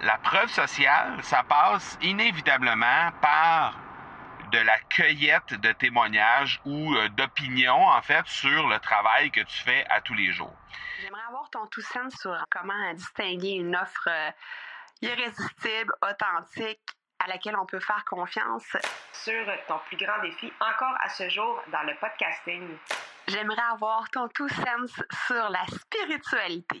La preuve sociale, ça passe inévitablement par de la cueillette de témoignages ou euh, d'opinions, en fait, sur le travail que tu fais à tous les jours. J'aimerais avoir ton tout sens sur comment distinguer une offre euh, irrésistible, authentique, à laquelle on peut faire confiance. Sur ton plus grand défi encore à ce jour dans le podcasting. J'aimerais avoir ton tout sens sur la spiritualité.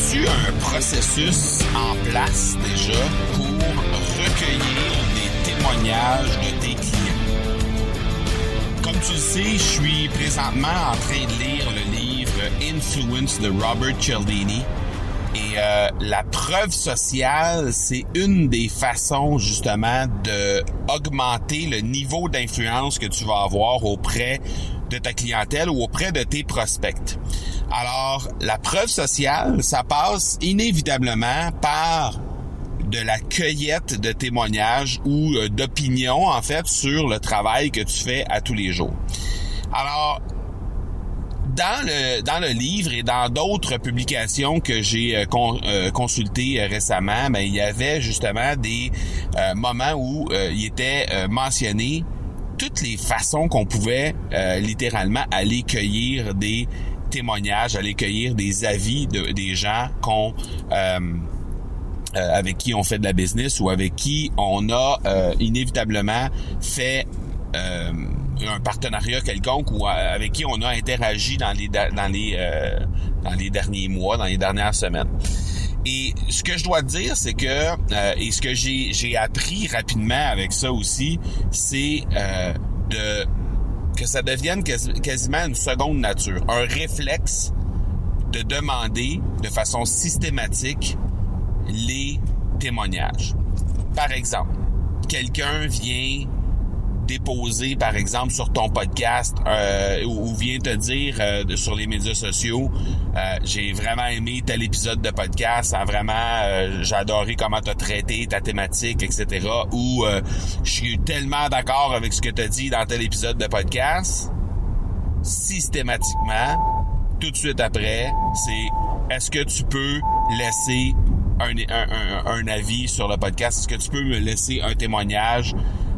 As-tu un processus en place déjà pour recueillir des témoignages de tes clients? Comme tu le sais, je suis présentement en train de lire le livre Influence de Robert Cialdini. Et euh, la preuve sociale, c'est une des façons justement de augmenter le niveau d'influence que tu vas avoir auprès de ta clientèle ou auprès de tes prospects. Alors, la preuve sociale, ça passe inévitablement par de la cueillette de témoignages ou euh, d'opinions, en fait, sur le travail que tu fais à tous les jours. Alors, dans le dans le livre et dans d'autres publications que j'ai euh, euh, consultées récemment, ben, il y avait justement des moments où il était mentionné toutes les façons qu'on pouvait littéralement aller cueillir des témoignages, aller cueillir des avis de, des gens qu'on euh, euh, avec qui on fait de la business ou avec qui on a euh, inévitablement fait un partenariat quelconque ou avec qui on a interagi dans les dans les dans les derniers mois, dans les dernières semaines. Et ce que je dois te dire, c'est que et ce que j'ai j'ai appris rapidement avec ça aussi, c'est de que ça devienne quasiment une seconde nature, un réflexe de demander de façon systématique les témoignages. Par exemple, quelqu'un vient déposer, par exemple, sur ton podcast euh, ou, vient te dire euh, sur les médias sociaux, euh, j'ai vraiment aimé tel épisode de podcast, hein, vraiment, j'ai adoré comment tu as traité ta thématique, etc. Ou je suis tellement d'accord avec ce que tu as dit dans tel épisode de podcast. Systématiquement, tout de suite après, c'est est-ce que tu peux laisser un, un, avis sur le podcast? Est-ce que tu peux me laisser un témoignage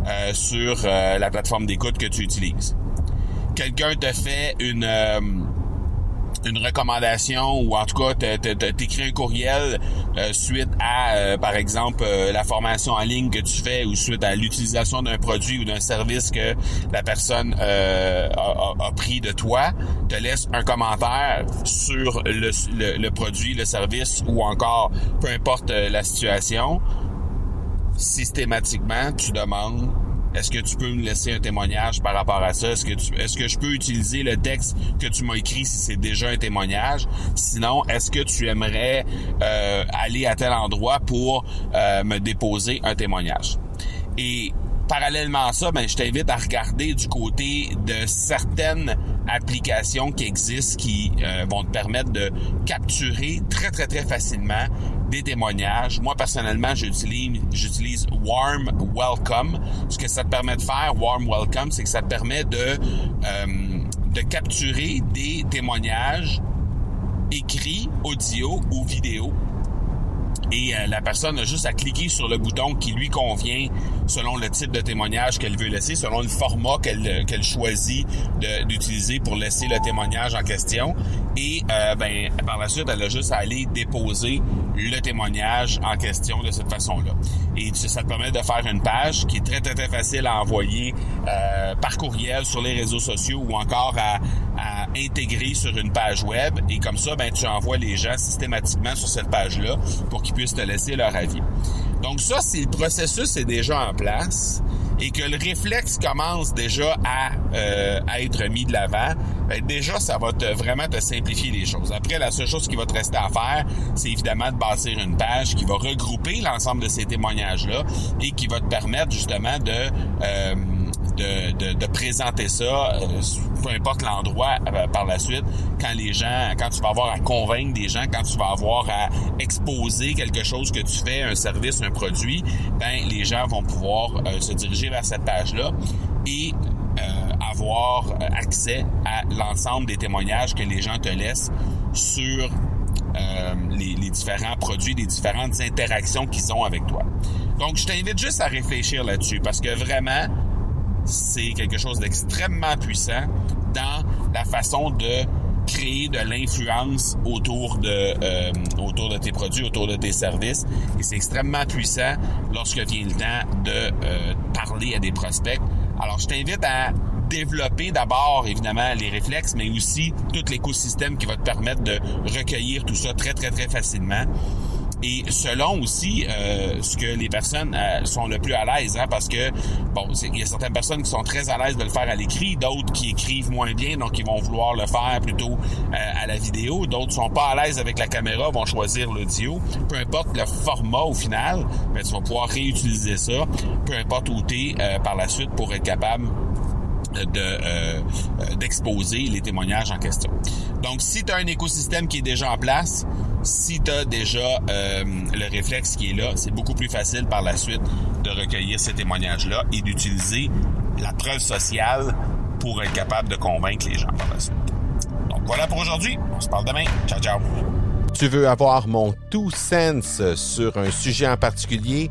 euh, sur euh, la plateforme d'écoute que tu utilises. Quelqu'un te fait une euh, une recommandation ou en tout cas t'écris un courriel suite à par exemple la formation en ligne que tu fais ou suite à l'utilisation d'un produit ou d'un service que la personne a, pris de toi, te laisse un commentaire sur le produit, le service ou encore peu importe la situation systématiquement, tu demandes est-ce que tu peux me laisser un témoignage par rapport à ça? Est-ce que est-ce que je peux utiliser le texte que tu m'as écrit si c'est déjà un témoignage? Sinon, est-ce que tu aimerais euh, aller à tel endroit pour euh, me déposer un témoignage? Et parallèlement à ça, ben, je t'invite à regarder du côté de certaines applications qui existent qui euh, vont te permettre de capturer très très très facilement des témoignages. Moi personnellement, j'utilise j'utilise Warm Welcome. Ce que ça te permet de faire, Warm Welcome, c'est que ça te permet de euh, de capturer des témoignages écrits, audio ou vidéo et euh, la personne a juste à cliquer sur le bouton qui lui convient selon le type de témoignage qu'elle veut laisser, selon le format qu'elle qu'elle choisit d'utiliser pour laisser le témoignage en question. Et euh, ben par la suite, elle a juste à aller déposer le témoignage en question de cette façon-là. Et ça te permet de faire une page qui est très très très facile à envoyer euh, par courriel sur les réseaux sociaux ou encore à, à intégrer sur une page web. Et comme ça, ben tu envoies les gens systématiquement sur cette page-là pour qu'ils puissent te laisser leur avis. Donc ça, si le processus est déjà en place et que le réflexe commence déjà à, euh, à être mis de l'avant, ben déjà, ça va te, vraiment te simplifier les choses. Après, la seule chose qui va te rester à faire, c'est évidemment de bâtir une page qui va regrouper l'ensemble de ces témoignages-là et qui va te permettre justement de... Euh, de, de, présenter ça, euh, peu importe l'endroit euh, par la suite, quand les gens, quand tu vas avoir à convaincre des gens, quand tu vas avoir à exposer quelque chose que tu fais, un service, un produit, ben les gens vont pouvoir euh, se diriger vers cette page-là et avoir accès à l'ensemble des témoignages que les gens te laissent sur les, les, différents produits, les différentes interactions qu'ils ont avec toi. Donc, je t'invite juste à réfléchir là-dessus parce que vraiment, c'est quelque chose d'extrêmement puissant dans la façon de créer de l'influence autour de euh, autour de tes produits, autour de tes services. Et c'est extrêmement puissant lorsque vient le temps de euh, parler à des prospects. Alors, je t'invite à développer d'abord, évidemment, les réflexes, mais aussi tout l'écosystème qui va te permettre de recueillir tout ça très, très, très facilement et selon aussi euh, ce que les personnes euh, sont le plus à l'aise, hein, parce que bon, il y a certaines personnes qui sont très à l'aise de le faire à l'écrit, d'autres qui écrivent moins bien, donc ils vont vouloir le faire plutôt euh, à la vidéo, d'autres sont pas à l'aise avec la caméra, vont choisir l'audio. Peu importe le format au final, mais tu vas pouvoir réutiliser ça, peu importe où tu es par la suite pour être capable de d'exposer les témoignages en question. Donc, si tu as un écosystème qui est déjà en place, si tu as déjà euh, le réflexe qui est là, c'est beaucoup plus facile par la suite de recueillir ces témoignages-là et d'utiliser la preuve sociale pour être capable de convaincre les gens par la suite. Donc voilà pour aujourd'hui. On se parle demain. Ciao, ciao. Tu veux avoir mon tout sens sur un sujet en particulier?